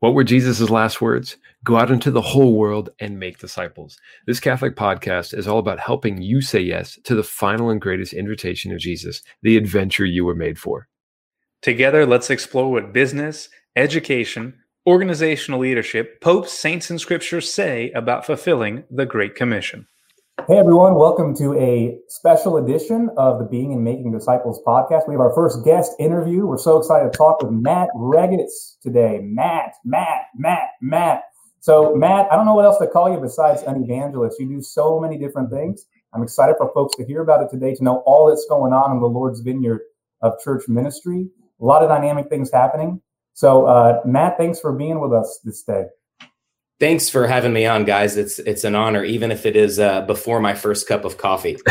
What were Jesus' last words? Go out into the whole world and make disciples. This Catholic podcast is all about helping you say yes to the final and greatest invitation of Jesus, the adventure you were made for. Together, let's explore what business, education, organizational leadership, popes, saints, and scriptures say about fulfilling the Great Commission. Hey everyone, welcome to a special edition of the Being and Making Disciples podcast. We have our first guest interview. We're so excited to talk with Matt Regitz today. Matt, Matt, Matt, Matt. So, Matt, I don't know what else to call you besides an evangelist. You do so many different things. I'm excited for folks to hear about it today, to know all that's going on in the Lord's vineyard of church ministry. A lot of dynamic things happening. So, uh, Matt, thanks for being with us this day. Thanks for having me on, guys. It's it's an honor, even if it is uh, before my first cup of coffee.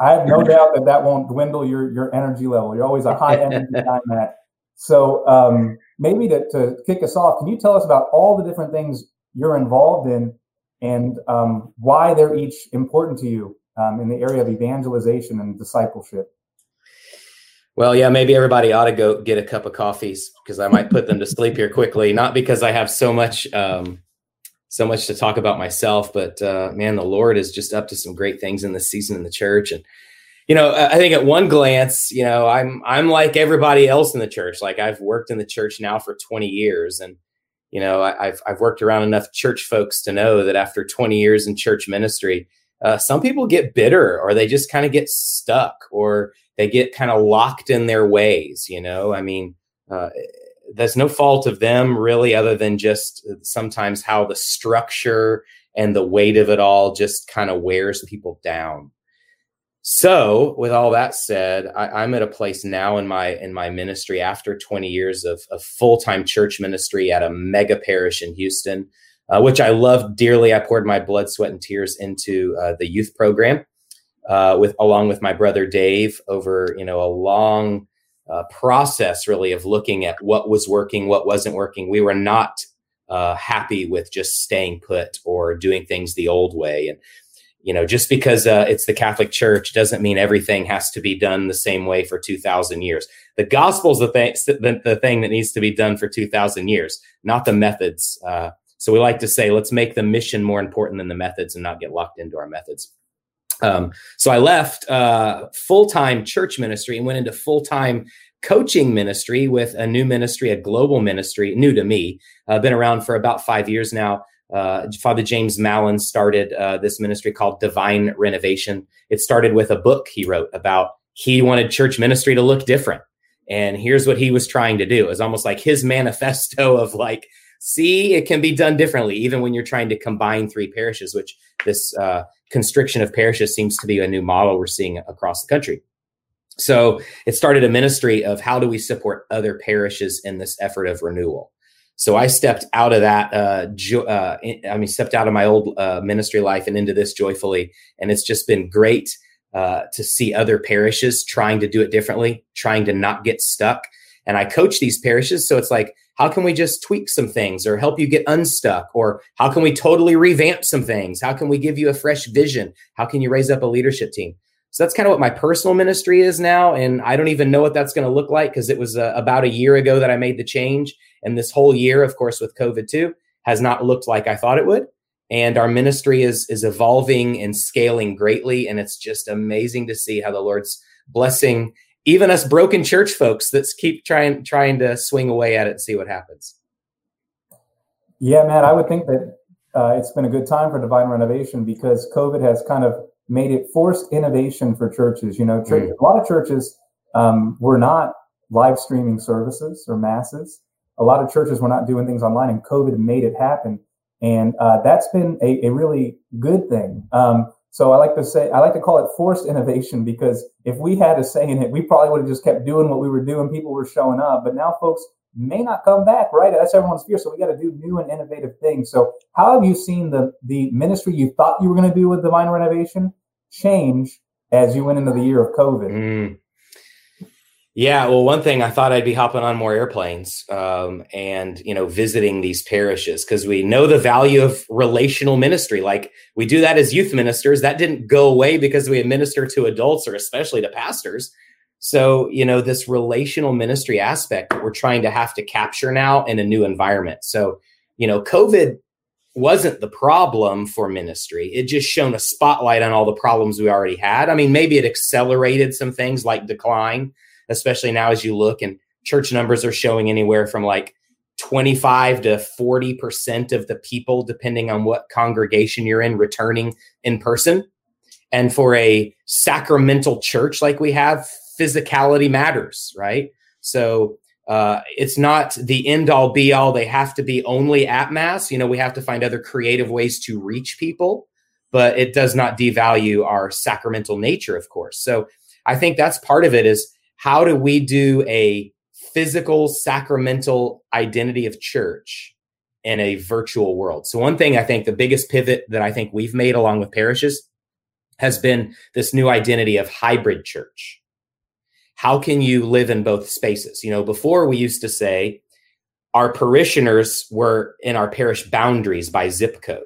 I have no doubt that that won't dwindle your your energy level. You're always a high energy guy, Matt. So um, maybe to, to kick us off, can you tell us about all the different things you're involved in and um, why they're each important to you um, in the area of evangelization and discipleship? Well, yeah, maybe everybody ought to go get a cup of coffees because I might put them to sleep here quickly. Not because I have so much, um, so much to talk about myself, but uh, man, the Lord is just up to some great things in this season in the church. And you know, I think at one glance, you know, I'm I'm like everybody else in the church. Like I've worked in the church now for 20 years, and you know, I, have I've worked around enough church folks to know that after 20 years in church ministry, uh, some people get bitter or they just kind of get stuck or they get kind of locked in their ways you know? I mean uh, there's no fault of them really other than just sometimes how the structure and the weight of it all just kind of wears people down. So with all that said I, am at a place now in my in my ministry after 20 years of, of full-time church ministry at a mega parish in houston uh, which i love dearly i poured my blood sweat and tears into uh, the youth program uh, with along with my brother Dave over you know a long uh, process really of looking at what was working, what wasn't working. We were not uh, happy with just staying put or doing things the old way, and you know just because uh, it's the Catholic Church doesn't mean everything has to be done the same way for two thousand years. The gospel's the thing the, the thing that needs to be done for two thousand years, not the methods. Uh, so we like to say, let's make the mission more important than the methods, and not get locked into our methods. Um, so I left uh, full time church ministry and went into full time coaching ministry with a new ministry, a global ministry, new to me. Uh, been around for about five years now. Uh, Father James Mallon started uh, this ministry called Divine Renovation. It started with a book he wrote about he wanted church ministry to look different. And here's what he was trying to do. It was almost like his manifesto of like, see, it can be done differently, even when you're trying to combine three parishes, which this uh, constriction of parishes seems to be a new model we're seeing across the country. So it started a ministry of how do we support other parishes in this effort of renewal. So I stepped out of that. Uh, jo- uh, I mean, stepped out of my old uh, ministry life and into this joyfully, and it's just been great uh, to see other parishes trying to do it differently, trying to not get stuck. And I coach these parishes, so it's like how can we just tweak some things or help you get unstuck? Or how can we totally revamp some things? How can we give you a fresh vision? How can you raise up a leadership team? So that's kind of what my personal ministry is now and i don't even know what that's going to look like because it was uh, about a year ago that i made the change. And this whole year of course with covid too has not looked like i thought it would. And our ministry is is evolving and scaling greatly and it's just amazing to see how the lord's blessing even us broken church folks that keep trying trying to swing away at it and see what happens. Yeah, man, I would think that uh, it's been a good time for divine renovation because COVID has kind of made it forced innovation for churches. You know, church, mm. a lot of churches um, were not live streaming services or masses. A lot of churches were not doing things online, and COVID made it happen. And uh, that's been a, a, really good thing. Um, so I like to say, I like to call it forced innovation because if we had a say in it, we probably would have just kept doing what we were doing. People were showing up, but now folks may not come back, right? That's everyone's fear. So we got to do new and innovative things. So how have you seen the the ministry you thought you were going to do with divine renovation change as you went into the year of COVID? Mm. Yeah, well, one thing I thought I'd be hopping on more airplanes um, and you know visiting these parishes because we know the value of relational ministry. Like we do that as youth ministers. That didn't go away because we administer to adults or especially to pastors. So, you know, this relational ministry aspect that we're trying to have to capture now in a new environment. So, you know, COVID wasn't the problem for ministry. It just shone a spotlight on all the problems we already had. I mean, maybe it accelerated some things like decline, especially now as you look and church numbers are showing anywhere from like 25 to 40% of the people, depending on what congregation you're in, returning in person. And for a sacramental church like we have, physicality matters, right? So uh, it's not the end all be all. They have to be only at mass. You know, we have to find other creative ways to reach people, but it does not devalue our sacramental nature, of course. So I think that's part of it is how do we do a physical sacramental identity of church in a virtual world? So one thing I think the biggest pivot that I think we've made along with parishes has been this new identity of hybrid church how can you live in both spaces? You know, before we used to say our parishioners were in our parish boundaries by zip code.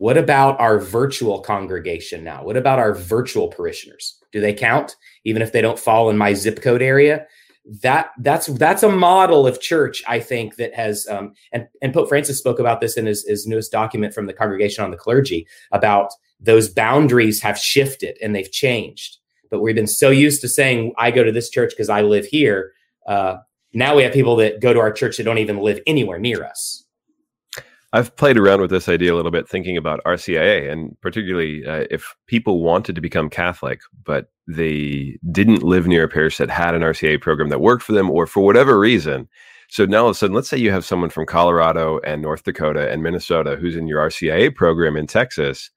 What about our virtual congregation now? What about our virtual parishioners? Do they count even if they don't fall in my zip code area? That that's that's a model of church I think that has um, and and Pope Francis spoke about this in his, his newest document from the Congregation on the Clergy about those boundaries have shifted and they've changed but we've been so used to saying, I go to this church because I live here. Uh, now we have people that go to our church that don't even live anywhere near us. I've played around with this idea a little bit, thinking about RCIA, and particularly uh, if people wanted to become Catholic, but they didn't live near a parish that had an RCIA program that worked for them, or for whatever reason. So now all of a sudden, let's say you have someone from Colorado and North Dakota and Minnesota who's in your RCIA program in Texas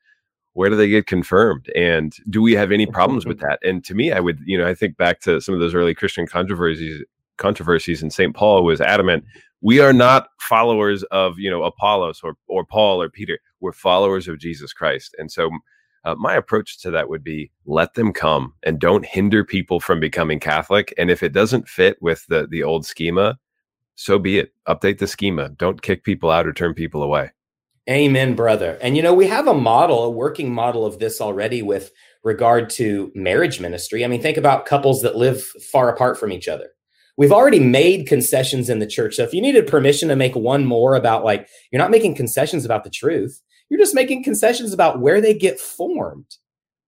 where do they get confirmed and do we have any problems with that and to me i would you know i think back to some of those early christian controversies controversies and st paul was adamant we are not followers of you know apollos or, or paul or peter we're followers of jesus christ and so uh, my approach to that would be let them come and don't hinder people from becoming catholic and if it doesn't fit with the the old schema so be it update the schema don't kick people out or turn people away Amen, brother. And you know, we have a model, a working model of this already with regard to marriage ministry. I mean, think about couples that live far apart from each other. We've already made concessions in the church. So if you needed permission to make one more about like, you're not making concessions about the truth, you're just making concessions about where they get formed,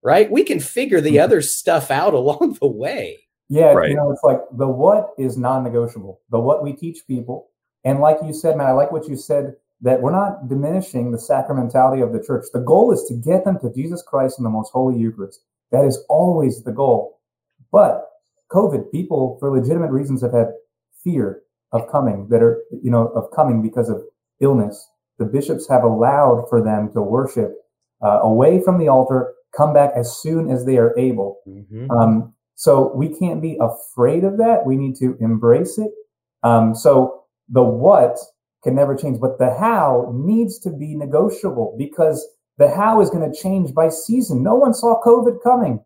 right? We can figure the mm-hmm. other stuff out along the way. Yeah, right. you know, it's like the what is non negotiable, the what we teach people. And like you said, man, I like what you said that we're not diminishing the sacramentality of the church. The goal is to get them to Jesus Christ in the most holy Eucharist. That is always the goal. But COVID, people for legitimate reasons have had fear of coming that are, you know, of coming because of illness. The bishops have allowed for them to worship uh, away from the altar, come back as soon as they are able. Mm-hmm. Um, so we can't be afraid of that. We need to embrace it. Um, so the what can never change, but the how needs to be negotiable because the how is going to change by season. No one saw COVID coming.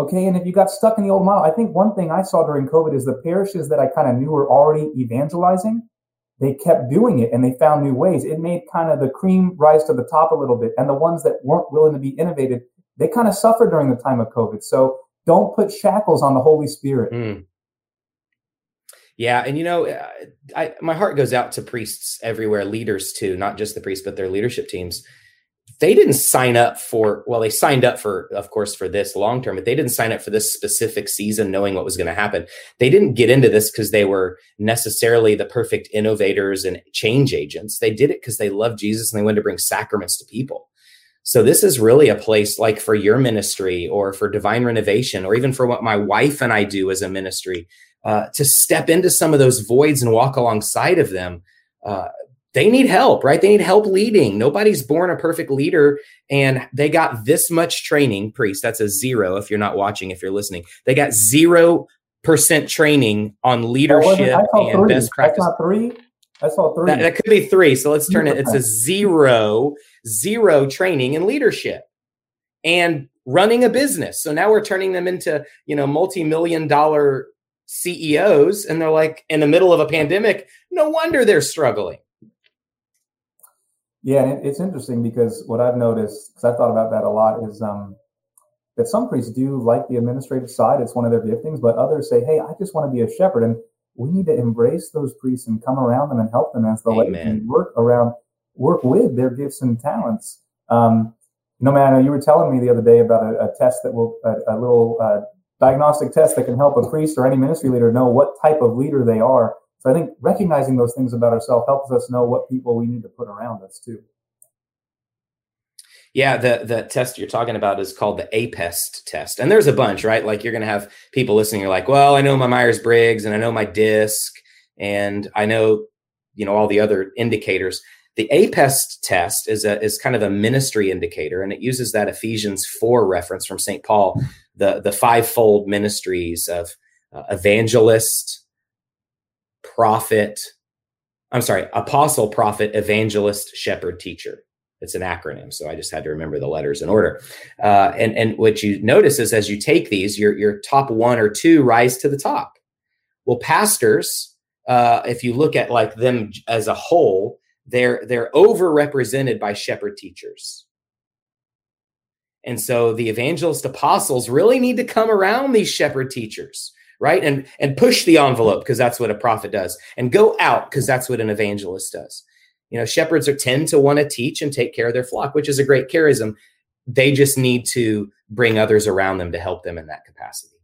Okay. And if you got stuck in the old model, I think one thing I saw during COVID is the parishes that I kind of knew were already evangelizing, they kept doing it and they found new ways. It made kind of the cream rise to the top a little bit. And the ones that weren't willing to be innovated, they kind of suffered during the time of COVID. So don't put shackles on the Holy Spirit. Mm. Yeah, and you know, uh, I, my heart goes out to priests everywhere, leaders too, not just the priests, but their leadership teams. They didn't sign up for well, they signed up for, of course, for this long term, but they didn't sign up for this specific season knowing what was going to happen. They didn't get into this because they were necessarily the perfect innovators and change agents. They did it because they loved Jesus and they wanted to bring sacraments to people. So this is really a place like for your ministry or for divine renovation or even for what my wife and I do as a ministry uh, to step into some of those voids and walk alongside of them. Uh, they need help, right? They need help leading. Nobody's born a perfect leader, and they got this much training. Priest, that's a zero if you're not watching, if you're listening. They got zero percent training on leadership and three. best practice. That's three. I saw three. That, that could be three. So let's turn it. It's a zero, zero training in leadership and running a business. So now we're turning them into you know multi-million dollar CEOs and they're like in the middle of a pandemic. No wonder they're struggling. Yeah, and it's interesting because what I've noticed, because I've thought about that a lot, is um, that some priests do like the administrative side; it's one of their giftings. But others say, "Hey, I just want to be a shepherd," and we need to embrace those priests and come around them and help them as the laity and work around, work with their gifts and talents. Um, you know, man, you were telling me the other day about a, a test that will a, a little uh, diagnostic test that can help a priest or any ministry leader know what type of leader they are. So I think recognizing those things about ourselves helps us know what people we need to put around us too. Yeah, the the test you're talking about is called the APEST test, and there's a bunch, right? Like you're going to have people listening. You're like, well, I know my Myers Briggs, and I know my DISC, and I know, you know, all the other indicators. The APEST test is a is kind of a ministry indicator, and it uses that Ephesians four reference from St. Paul, the the fivefold ministries of uh, evangelist, prophet. I'm sorry, apostle, prophet, evangelist, shepherd, teacher it's an acronym, so I just had to remember the letters in order. Uh, and and what you notice is as you take these, your your top one or two rise to the top. Well, pastors, uh, if you look at like them as a whole, they're they're overrepresented by shepherd teachers. And so the evangelist apostles really need to come around these shepherd teachers, right? And and push the envelope because that's what a prophet does, and go out because that's what an evangelist does. You know shepherds are tend to want to teach and take care of their flock which is a great charism. They just need to bring others around them to help them in that capacity.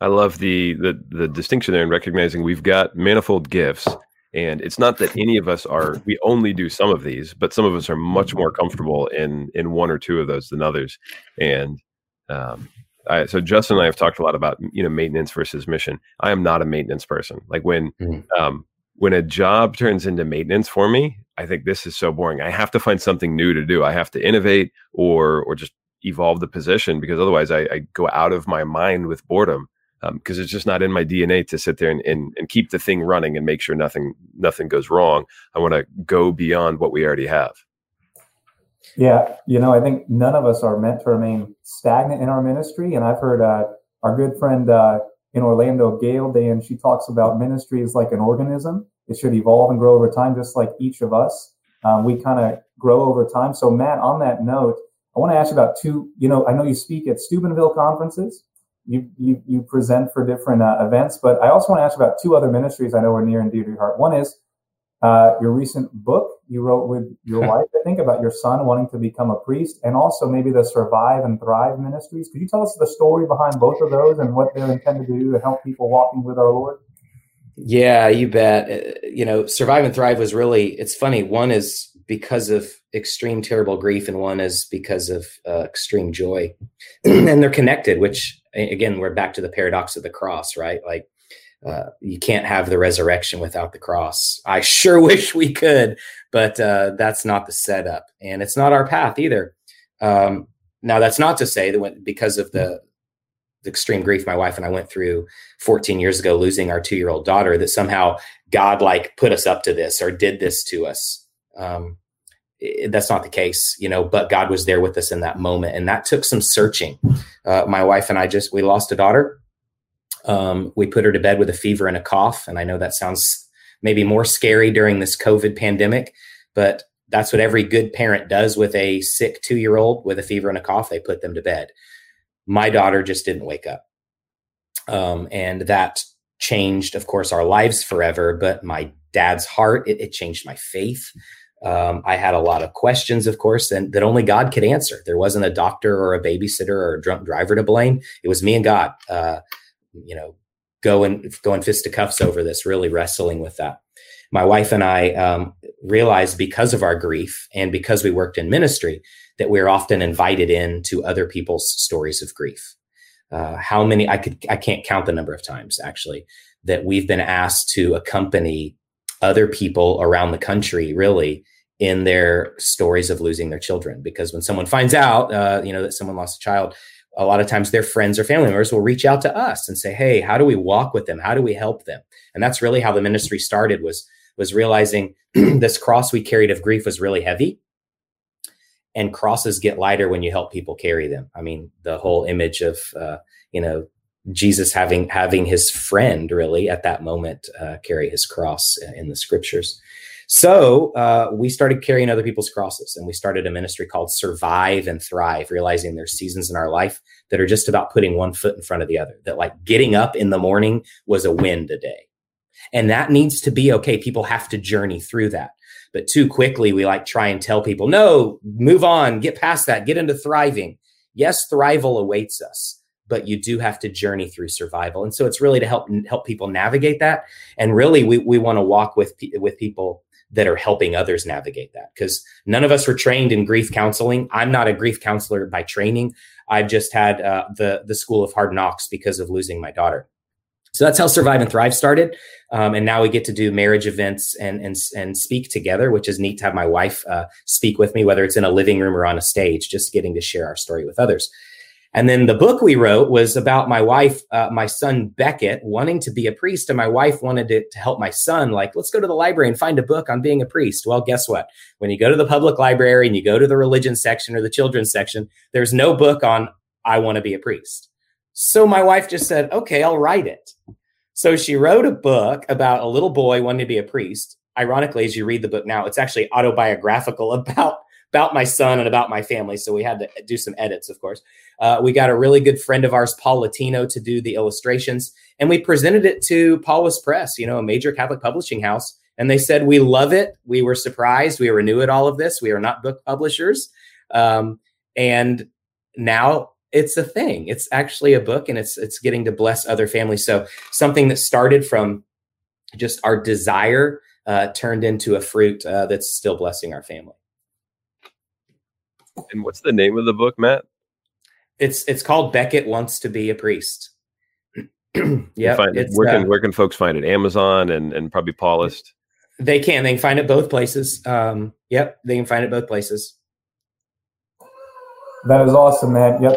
I love the the, the distinction there in recognizing we've got manifold gifts and it's not that any of us are we only do some of these but some of us are much more comfortable in in one or two of those than others. And um, I, so Justin and I have talked a lot about you know maintenance versus mission. I am not a maintenance person. Like when mm-hmm. um, when a job turns into maintenance for me, I think this is so boring. I have to find something new to do. I have to innovate or or just evolve the position because otherwise I, I go out of my mind with boredom because um, it's just not in my DNA to sit there and, and, and keep the thing running and make sure nothing nothing goes wrong. I want to go beyond what we already have. Yeah, you know, I think none of us are meant to remain stagnant in our ministry, and I've heard uh, our good friend uh, in Orlando, Gail Day, and she talks about ministry is like an organism. It should evolve and grow over time, just like each of us. Um, we kind of grow over time. So, Matt, on that note, I want to ask you about two. You know, I know you speak at Steubenville conferences. You you, you present for different uh, events, but I also want to ask about two other ministries I know are near and dear to your heart. One is uh, your recent book you wrote with your wife, I think, about your son wanting to become a priest, and also maybe the Survive and Thrive ministries. Could you tell us the story behind both of those and what they're intended to do to help people walking with our Lord? Yeah, you bet. Uh, you know, Survive and Thrive was really, it's funny. One is because of extreme terrible grief, and one is because of uh, extreme joy. and they're connected, which, again, we're back to the paradox of the cross, right? Like, uh, you can't have the resurrection without the cross. I sure wish we could, but uh, that's not the setup, and it's not our path either. Um, now, that's not to say that when, because of the, the, extreme grief my wife and I went through 14 years ago, losing our two year old daughter, that somehow God like put us up to this or did this to us. Um, it, that's not the case, you know. But God was there with us in that moment, and that took some searching. Uh, my wife and I just we lost a daughter um, we put her to bed with a fever and a cough. And I know that sounds maybe more scary during this COVID pandemic, but that's what every good parent does with a sick two year old with a fever and a cough. They put them to bed. My daughter just didn't wake up. Um, and that changed, of course, our lives forever. But my dad's heart, it, it changed my faith. Um, I had a lot of questions, of course, and that only God could answer. There wasn't a doctor or a babysitter or a drunk driver to blame. It was me and God. Uh, you know, going going fisticuffs over this, really wrestling with that. My wife and I um, realized because of our grief and because we worked in ministry that we're often invited in to other people's stories of grief. Uh, how many I could I can't count the number of times actually that we've been asked to accompany other people around the country really in their stories of losing their children because when someone finds out uh, you know that someone lost a child a lot of times their friends or family members will reach out to us and say hey how do we walk with them? How do we help them? And that's really how the ministry started was was realizing this cross we carried of grief was really heavy. And crosses get lighter when you help people carry them. I mean the whole image of uh, you know jesus having having his friend really at that moment uh, carry his cross in the scriptures So uh, we started carrying other people's crosses and we started a ministry called Survive and Thrive, realizing there's seasons in our life that are just about putting one foot in front of the other, that like getting up in the morning was a win today. And that needs to be okay. People have to journey through that. But too quickly, we like try and tell people, no, move on, get past that, get into thriving. Yes, thrival awaits us, but you do have to journey through survival. And so it's really to help help people navigate that. And really, we, we want to walk with with people that are helping others navigate that because none of us were trained in grief counseling. I'm not a grief counselor by training. I've just had uh, the the school of hard knocks because of losing my daughter. So that's how Survive and Thrive started, um, and now we get to do marriage events and and and speak together, which is neat to have my wife uh, speak with me, whether it's in a living room or on a stage, just getting to share our story with others. And then the book we wrote was about my wife, uh, my son Beckett, wanting to be a priest. And my wife wanted to, to help my son, like, let's go to the library and find a book on being a priest. Well, guess what? When you go to the public library and you go to the religion section or the children's section, there's no book on, I want to be a priest. So my wife just said, okay, I'll write it. So she wrote a book about a little boy wanting to be a priest. Ironically, as you read the book now, it's actually autobiographical about about my son and about my family. So we had to do some edits, of course. Uh, we got a really good friend of ours, Paul Latino, to do the illustrations, and we presented it to Paulist Press, you know, a major Catholic publishing house. And they said, We love it. We were surprised. We were new at all of this. We are not book publishers. Um, and now it's a thing. It's actually a book and it's it's getting to bless other families. So something that started from just our desire uh, turned into a fruit uh, that's still blessing our family. And what's the name of the book, Matt? It's it's called Beckett Wants to Be a Priest. yeah, where can uh, where can folks find it? Amazon and and probably Paulist. They can. They can find it both places. Um, yep, they can find it both places. That is awesome, man. Yep.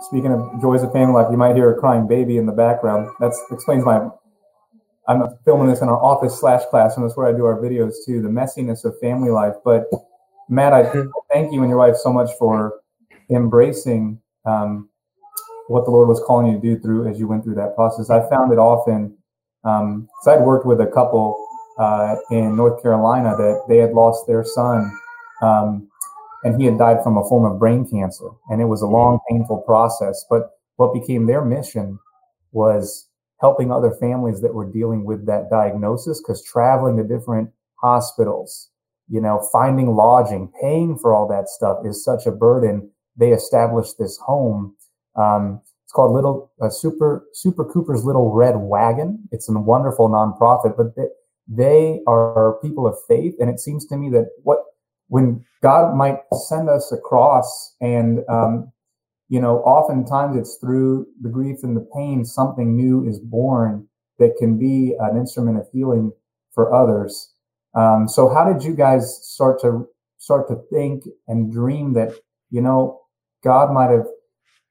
speaking of joys of family life, you might hear a crying baby in the background. That explains my. I'm filming this in our office slash classroom. That's where I do our videos too. The messiness of family life, but Matt, I thank you and your wife so much for embracing um, what the Lord was calling you to do through as you went through that process. I found it often because um, I'd worked with a couple uh, in North Carolina that they had lost their son, um, and he had died from a form of brain cancer, and it was a long, painful process. But what became their mission was helping other families that were dealing with that diagnosis because traveling to different hospitals you know, finding lodging, paying for all that stuff is such a burden. They established this home. Um, it's called Little uh, Super Super Cooper's Little Red Wagon. It's a wonderful nonprofit, but they, they are people of faith, and it seems to me that what when God might send us across, and um, you know, oftentimes it's through the grief and the pain, something new is born that can be an instrument of healing for others. Um, so how did you guys start to start to think and dream that you know God might have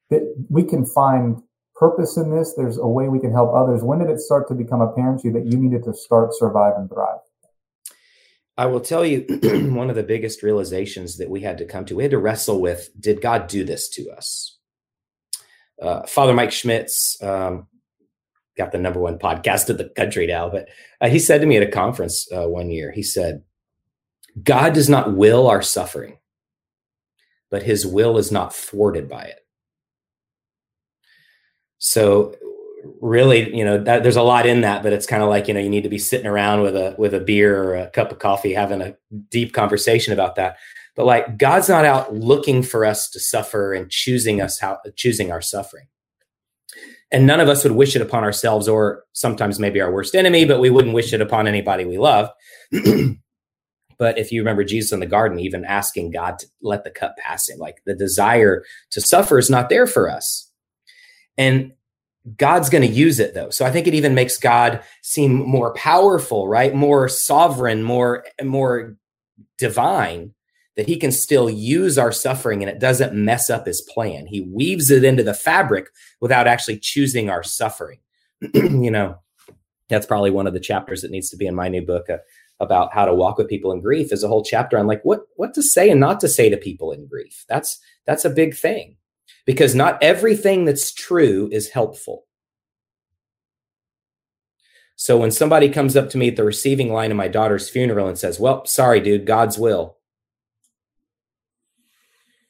that we can find purpose in this? There's a way we can help others. When did it start to become apparent to you that you needed to start survive and thrive? I will tell you one of the biggest realizations that we had to come to. We had to wrestle with: Did God do this to us? Uh, Father Mike Schmitz, um, got the number one podcast in the country now. But uh, he said to me at a conference uh, one year, he said, God does not will our suffering, but his will is not thwarted by it. So really, you know, that, there's a lot in that, but it's kind of like, you know, you need to be sitting around with a, with a beer or a cup of coffee, having a deep conversation about that. But like God's not out looking for us to suffer and choosing us how choosing our suffering and none of us would wish it upon ourselves or sometimes maybe our worst enemy but we wouldn't wish it upon anybody we love but if you remember jesus in the garden even asking god to let the cup pass him like the desire to suffer is not there for us. And god's going to use it though. So i think it even makes god seem more powerful right? More sovereign more more divine that he can still use our suffering and it doesn't mess up his plan. He weaves it into the fabric without actually choosing our suffering. you know, that's probably one of the chapters that needs to be in my new book uh, about how to walk with people in grief is a whole chapter on like what what to say and not to say to people in grief. That's that's a big thing. Because not everything that's true is helpful. So when somebody comes up to me at the receiving line of my daughter's funeral and says, Well, sorry, dude, God's will.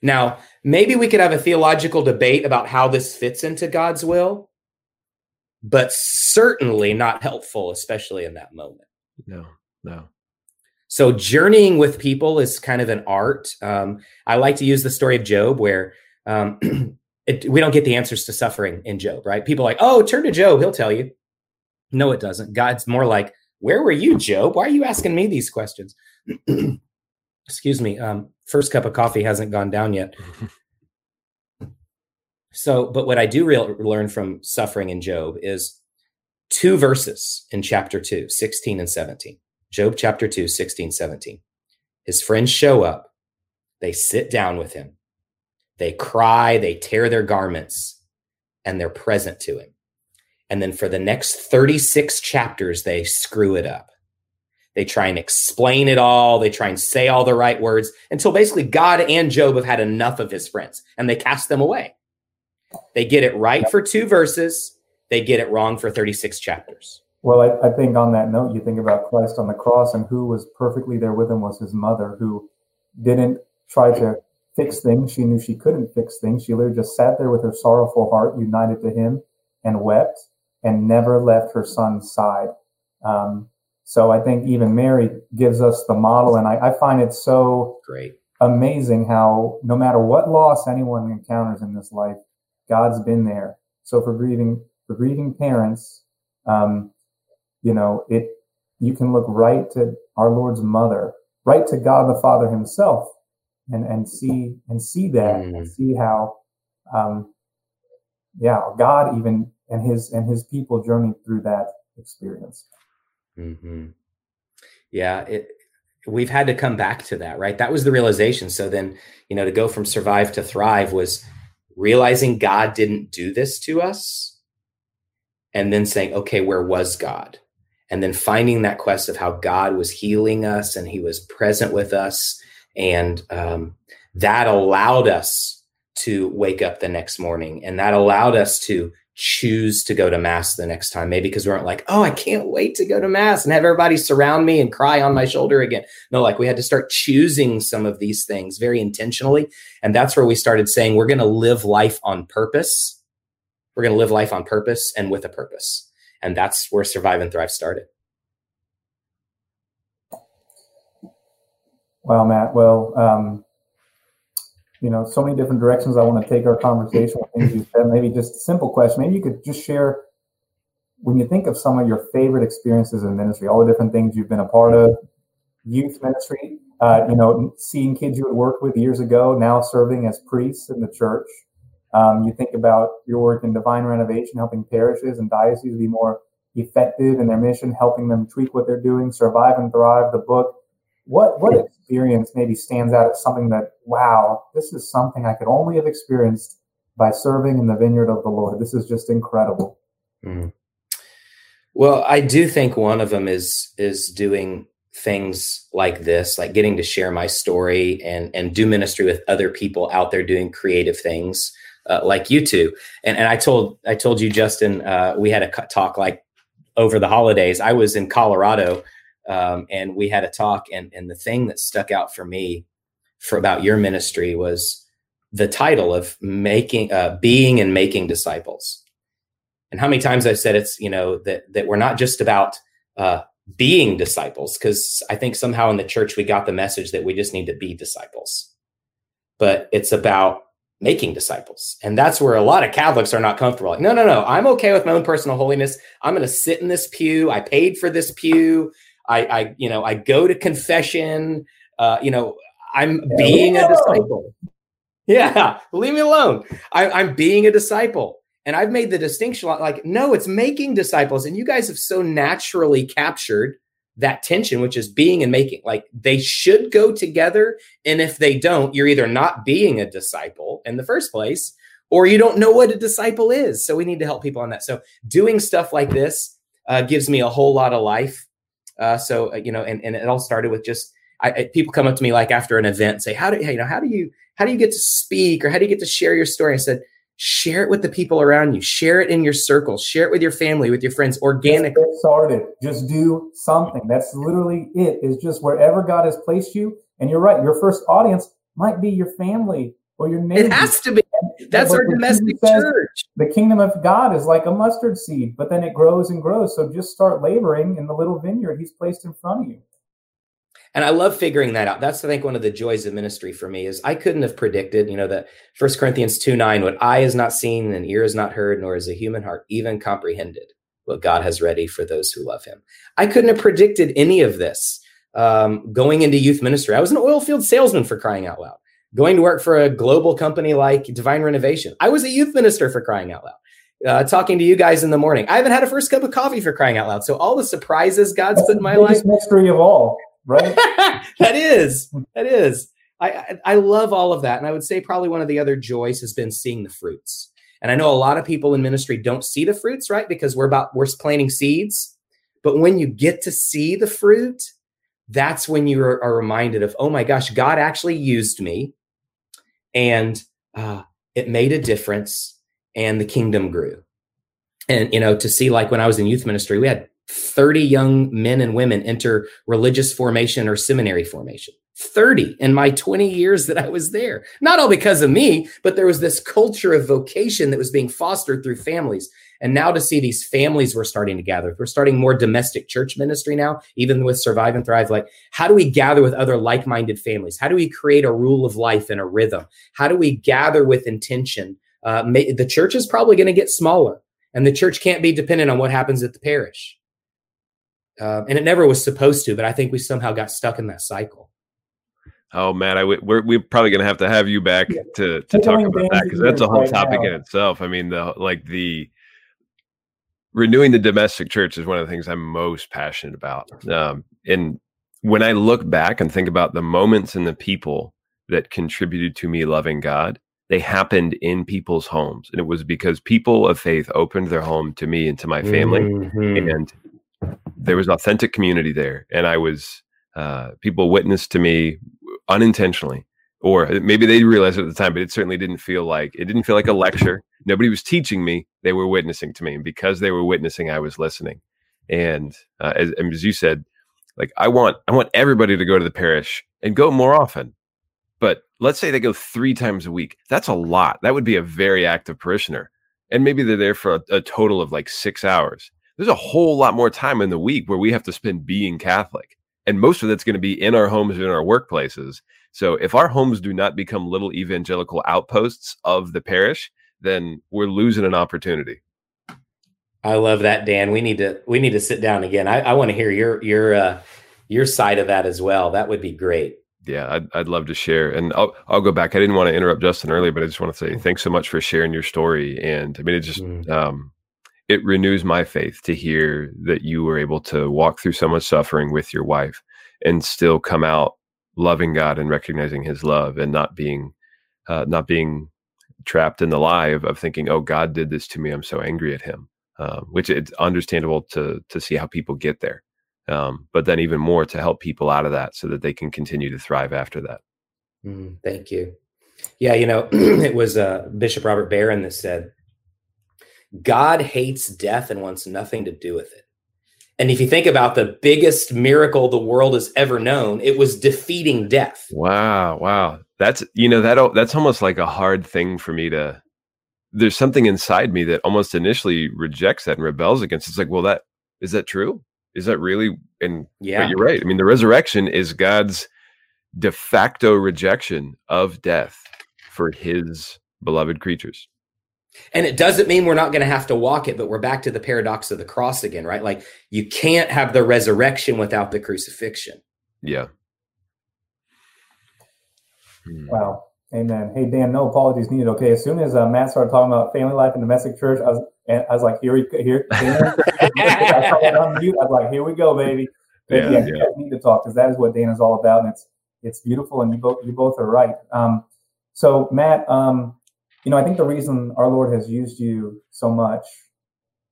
Now, maybe we could have a theological debate about how this fits into God's will, but certainly not helpful, especially in that moment. No, no. So journeying with people is kind of an art. Um, I like to use the story of Job, where um, it, we don't get the answers to suffering in Job, right? People are like, oh, turn to Job, he'll tell you. No, it doesn't. God's more like, where were you, Job? Why are you asking me these questions? Excuse me. Um, first cup of coffee hasn't gone down yet. so, but what I do real, learn from suffering in Job is two verses in chapter 2, 16 and 17. Job chapter 2, 16, 17. His friends show up. They sit down with him. They cry, they tear their garments, and they're present to him. And then for the next 36 chapters, they screw it up. They try and explain it all. They try and say all the right words until basically God and Job have had enough of his friends and they cast them away. They get it right for two verses, they get it wrong for 36 chapters. Well, I, I, think on that note, you think about Christ on the cross and who was perfectly there with him was his mother, who didn't try to fix things. She knew she couldn't fix things. She literally just sat there with her sorrowful heart united to him and wept and never left her son's side. Um, so I think even Mary gives us the model, and I, I find it so great, amazing how no matter what loss anyone encounters in this life, God's been there. So for grieving for grieving parents, um, you know, it you can look right to our Lord's mother, right to God the Father Himself, and and see and see that mm. and see how, um, yeah, God even and His and His people journeyed through that experience. Mm-hmm. Yeah, it, we've had to come back to that, right? That was the realization. So then, you know, to go from survive to thrive was realizing God didn't do this to us, and then saying, okay, where was God? and then finding that quest of how God was healing us and He was present with us, and um, that allowed us to wake up the next morning, and that allowed us to choose to go to mass the next time. Maybe because we weren't like oh i can't wait to go to mass and have everybody surround me and cry on my shoulder again. No like we had to start choosing some of these things very intentionally. And that's where we started saying we're going to live life on purpose. We're going to live life on purpose and with a purpose. And that's where survive and thrive started. Wow matt. Well um, you know so many different directions i want to take our conversation things you said maybe just a simple question maybe you could just share when you think of some of your favorite experiences in ministry all the different things you've been a part of youth ministry uh, you know seeing kids you had worked with years ago now serving as priests in the church um, you think about your work in divine renovation, helping parishes and dioceses be more effective in their mission, helping them tweak what they're doing, survive and thrive. The book. What what experience maybe stands out as something that wow, this is something I could only have experienced by serving in the vineyard of the Lord. This is just incredible. Mm. Well, I do think one of them is is doing things like this, like getting to share my story and and do ministry with other people out there doing creative things uh, like you two. And and I told I told you Justin uh, we had a talk like over the holidays. I was in Colorado um, and we had a talk and and the thing that stuck out for me for about your ministry was the title of making uh, being and making disciples. And how many times I've said it's you know that that we're not just about uh, being disciples because I think somehow in the church we got the message that we just need to be disciples, but it's about making disciples. And that's where a lot of Catholics are not comfortable. Like, no, no, no, I'm okay with my own personal holiness. I'm going to sit in this pew. I paid for this pew. I, I you know, I go to confession. Uh, you know, I'm being a disciple. Yeah, leave me alone. I, I'm being a disciple. And I've made the distinction like, no, it's making disciples. And you guys have so naturally captured that tension, which is being and making. Like they should go together. And if they don't, you're either not being a disciple in the first place, or you don't know what a disciple is. So we need to help people on that. So doing stuff like this uh, gives me a whole lot of life. Uh, so uh, you know, and, and it all started with just I, I, people come up to me like after an event, and say, "How do you know? How do you how do you get to speak, or how do you get to share your story?" I said, share it with the people around you. Share it in your circle. Share it with your family with your friends organically get started. Just do something. That's literally it. Is just wherever god has placed you. And you're right your first audience might be your family or your neighbor it has to be. that's our domestic church. The kingdom of god is like a mustard seed but then it grows and grows. So just start laboring in the little vineyard he's placed in front of you. And i love figuring that out. That's i think one of the joys of ministry for me is i couldn't have predicted you know that first corinthians 2 9 what eye has not seen and ear has not heard nor has a human heart even comprehended what god has ready for those who love him. I couldn't have predicted any of this um, going into youth ministry. I was an oil field salesman for crying out loud going to work for a global company like divine renovation i was a youth minister for crying out loud uh, talking to you guys in the morning. I haven't had a first cup of coffee for crying out loud. So all the surprises God's That's put in my life. Mystery of all right? that is, that is. I, I, love all of that, and I would say probably one of the other joys has been seeing the fruits. And I know a lot of people in ministry don't see the fruits, right? Because we're about we're planting seeds. But when you get to see the fruit, that's when you are reminded of, oh my gosh, God actually used me, and uh, it made a difference, and the kingdom grew. And you know, to see like when I was in youth ministry, we had 30 young men and women enter religious formation or seminary formation. 30 in my 20 years that I was there. Not all because of me, but there was this culture of vocation that was being fostered through families. And now to see these families we're starting to gather. We're starting more domestic church ministry now, even with Survive and Thrive. Like, how do we gather with other like minded families? How do we create a rule of life and a rhythm? How do we gather with intention? Uh, may, the church is probably going to get smaller, and the church can't be dependent on what happens at the parish uh, and it never was supposed to. But I think we somehow got stuck in that cycle. Oh man, I we're we're probably gonna have to have you back yeah. to to talk about that because that's a whole right topic now. in itself. I mean, the like the renewing the domestic church is one of the things I'm most passionate about. Um, and when I look back and think about the moments and the people that contributed to me loving God, they happened in people's homes, and it was because people of faith opened their home to me and to my family, mm-hmm. and there was authentic community there, and I was uh, people witnessed to me unintentionally, or maybe they realized it at the time, but it certainly didn't feel like it didn't feel like a lecture. Nobody was teaching me; they were witnessing to me, and because they were witnessing, I was listening. And uh, as, as you said, like I want I want everybody to go to the parish and go more often. But let's say they go three times a week. That's a lot. That would be a very active parishioner. And maybe they're there for a, a total of like six hours there's a whole lot more time in the week where we have to spend being Catholic. And most of that's going to be in our homes and in our workplaces. So if our homes do not become little evangelical outposts of the parish, then we're losing an opportunity. I love that, Dan. We need to we need to sit down again. I, I want to hear your your uh, your side of that as well. That would be great. Yeah, I'd, I'd love to share. And I'll, I'll go back. I didn't want to interrupt Justin earlier, but I just want to say thanks so much for sharing your story. And I mean, it just, mm. um, it renews my faith to hear that you were able to walk through so much suffering with your wife and still come out loving God and recognizing His love and not being uh, not being trapped in the lie of, of thinking, "Oh, God did this to me. I'm so angry at Him." Um, which it's understandable to to see how people get there, um, but then even more to help people out of that so that they can continue to thrive after that. Mm, thank you. Yeah, you know, it was uh, Bishop Robert Barron that said God hates death and wants nothing to do with it. And if you think about the biggest miracle the world has ever known, it was defeating death. Wow, wow. That's you know that that's almost like a hard thing for me to there's something inside me that almost initially rejects that and rebels against. It's like, well, that is that true? Is that really? And yeah, you're right. I mean, the resurrection is God's de facto rejection of death for His beloved creatures. And it doesn't mean we're not going to have to walk it, but we're back to the paradox of the cross again, right? Like you can't have the resurrection without the crucifixion. Yeah. Hmm. Wow. Amen. Hey Dan, no apologies needed. Okay, as soon as uh, Matt started talking about family life and domestic church, I was, I was like, here we here. I, was like, here we go, baby. yeah, yeah, yeah. need to talk because that is what Dana's all about, and it's it's beautiful, and you both you both are right. Um, so Matt, um, you know, I think the reason our Lord has used you so much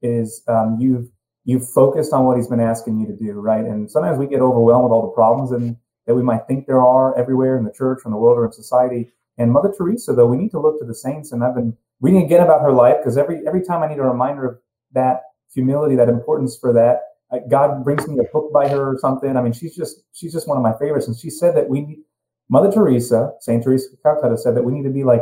is um, you've you've focused on what He's been asking you to do, right? And sometimes we get overwhelmed with all the problems and that we might think there are everywhere in the church, in the world, or in society. And Mother Teresa, though, we need to look to the saints. And I've been reading again about her life because every every time I need a reminder of that humility, that importance for that, God brings me a book by her or something. I mean, she's just she's just one of my favorites, and she said that we, need Mother Teresa, Saint Teresa of Calcutta, said that we need to be like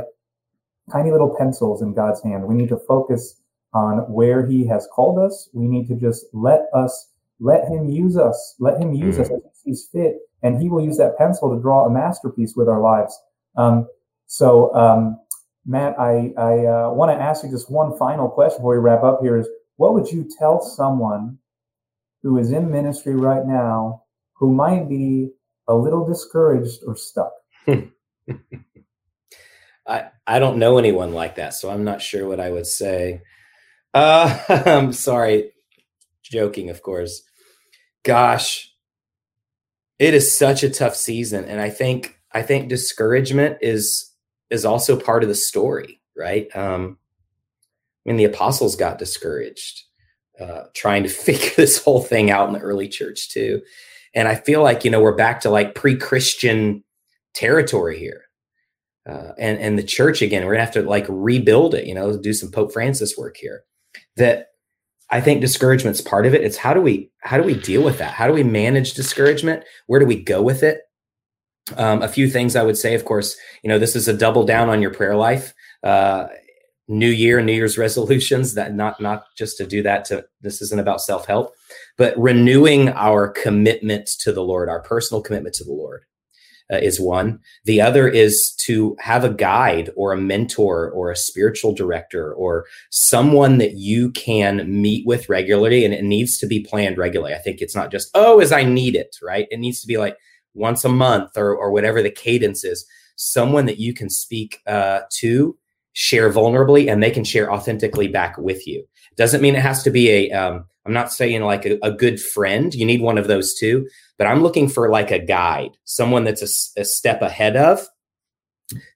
tiny little pencils in God's hand. We need to focus on where He has called us. We need to just let us let Him use us, let Him use mm-hmm. us as He sees fit, and He will use that pencil to draw a masterpiece with our lives. Um, so, um, Matt, I I uh, want to ask you just one final question before we wrap up. Here is, what would you tell someone who is in ministry right now who might be a little discouraged or stuck? I, I don't know anyone like that, so I'm not sure what I would say. Uh, I'm sorry, joking, of course. Gosh, it is such a tough season, and I think I think discouragement is is also part of the story, right? Um, I mean, the apostles got discouraged uh, trying to figure this whole thing out in the early church too. And I feel like you know we're back to like pre-Christian territory here, uh, and and the church again. We're gonna have to like rebuild it. You know, do some Pope Francis work here. That I think discouragement's part of it. It's how do we how do we deal with that? How do we manage discouragement? Where do we go with it? Um, a few things I would say, of course, you know, this is a double down on your prayer life. Uh, new year new year's resolutions that not not just to do that to this isn't about self-help but renewing our commitment to the lord our personal commitment to the lord uh, is one the other is to have a guide or a mentor or a spiritual director or someone that you can meet with regularly and it needs to be planned regularly i think it's not just oh as i need it right it needs to be like once a month or, or whatever the cadence is someone that you can speak uh, to share vulnerably and they can share authentically back with you. Doesn't mean it has to be a. am um, not saying like a, a, good friend. You need one of those too, but I'm looking for like a guide, someone that's a, a step ahead of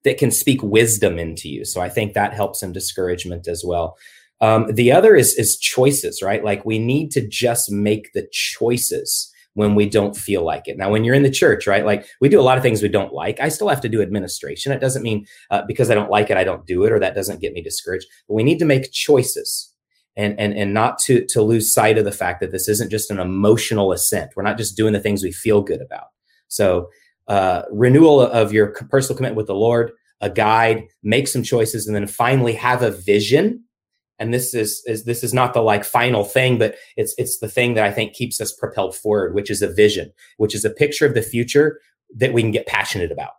that can speak wisdom into you. So I think that helps in discouragement as well. Um, the other is is choices, right? Like we need to just make the choices when we don't feel like it. Now, when you're in the church, right, like we do a lot of things we don't like. I still have to do administration. It doesn't mean uh, because I don't like it, I don't do it, or that doesn't get me discouraged. But we need to make choices and and and not to to lose sight of the fact that this isn't just an emotional assent. We're not just doing the things we feel good about. So, uh, renewal of your personal commitment with the Lord, a guide, make some choices, and then finally have a vision and this is, is this is not the like final thing but it's it's the thing that i think keeps us propelled forward which is a vision which is a picture of the future that we can get passionate about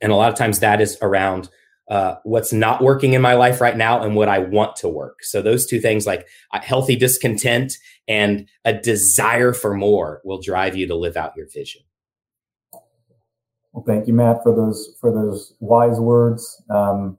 and a lot of times that is around uh, what's not working in my life right now and what i want to work so those two things like healthy discontent and a desire for more will drive you to live out your vision well thank you matt for those for those wise words um,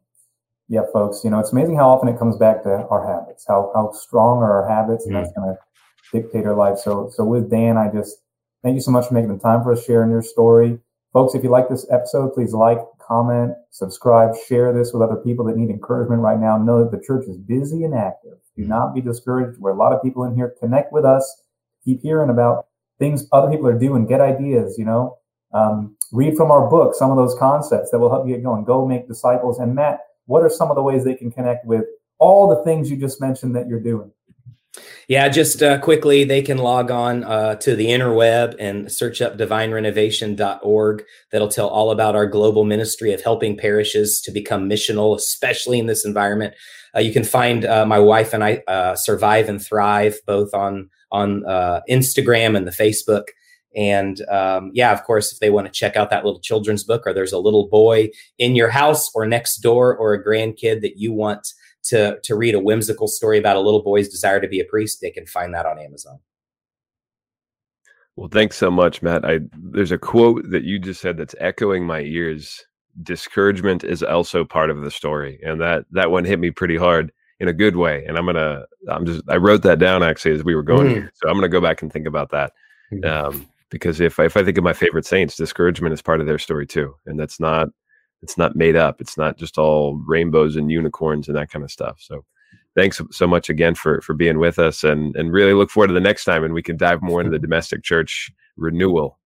yeah, folks, you know, it's amazing how often it comes back to our habits, how how strong are our habits, and mm-hmm. that's going to dictate our life. So, so with Dan, I just thank you so much for making the time for us sharing your story, folks. If you like this episode, please like, comment, subscribe, share this with other people that need encouragement right now. Know that the church is busy and active. Do not be discouraged. We're a lot of people in here. Connect with us. Keep hearing about things other people are doing. Get ideas. You know, um, read from our book some of those concepts that will help you get going. Go make disciples. And Matt what are some of the ways they can connect with all the things you just mentioned that you're doing? Yeah, just uh, quickly, they can log on uh, to the interweb and search up divinerenovation.org. That'll tell all about our global ministry of helping parishes to become missional, especially in this environment. Uh, you can find uh, my wife and I uh, survive and thrive both on on uh, Instagram and the Facebook. And um, yeah, of course, if they want to check out that little children's book, or there's a little boy in your house or next door, or a grandkid that you want to to read a whimsical story about a little boy's desire to be a priest, they can find that on Amazon. Well, thanks so much, Matt. I there's a quote that you just said that's echoing my ears. Discouragement is also part of the story, and that that one hit me pretty hard in a good way. And I'm gonna, I'm just, I wrote that down actually as we were going, mm. so I'm gonna go back and think about that. Mm. Um, because if if I think of my favorite saints, discouragement is part of their story too, and that's not it's not made up. It's not just all rainbows and unicorns and that kind of stuff. So thanks so much again for for being with us and and really look forward to the next time and we can dive more into the domestic church renewal.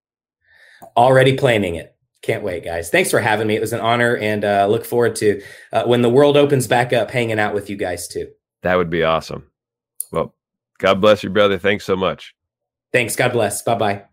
Already planning it. Can't wait, guys. Thanks for having me. It was an honor, and uh, look forward to uh, when the world opens back up, hanging out with you guys too. That would be awesome. Well, God bless you, brother. Thanks so much. Thanks. God bless. Bye bye.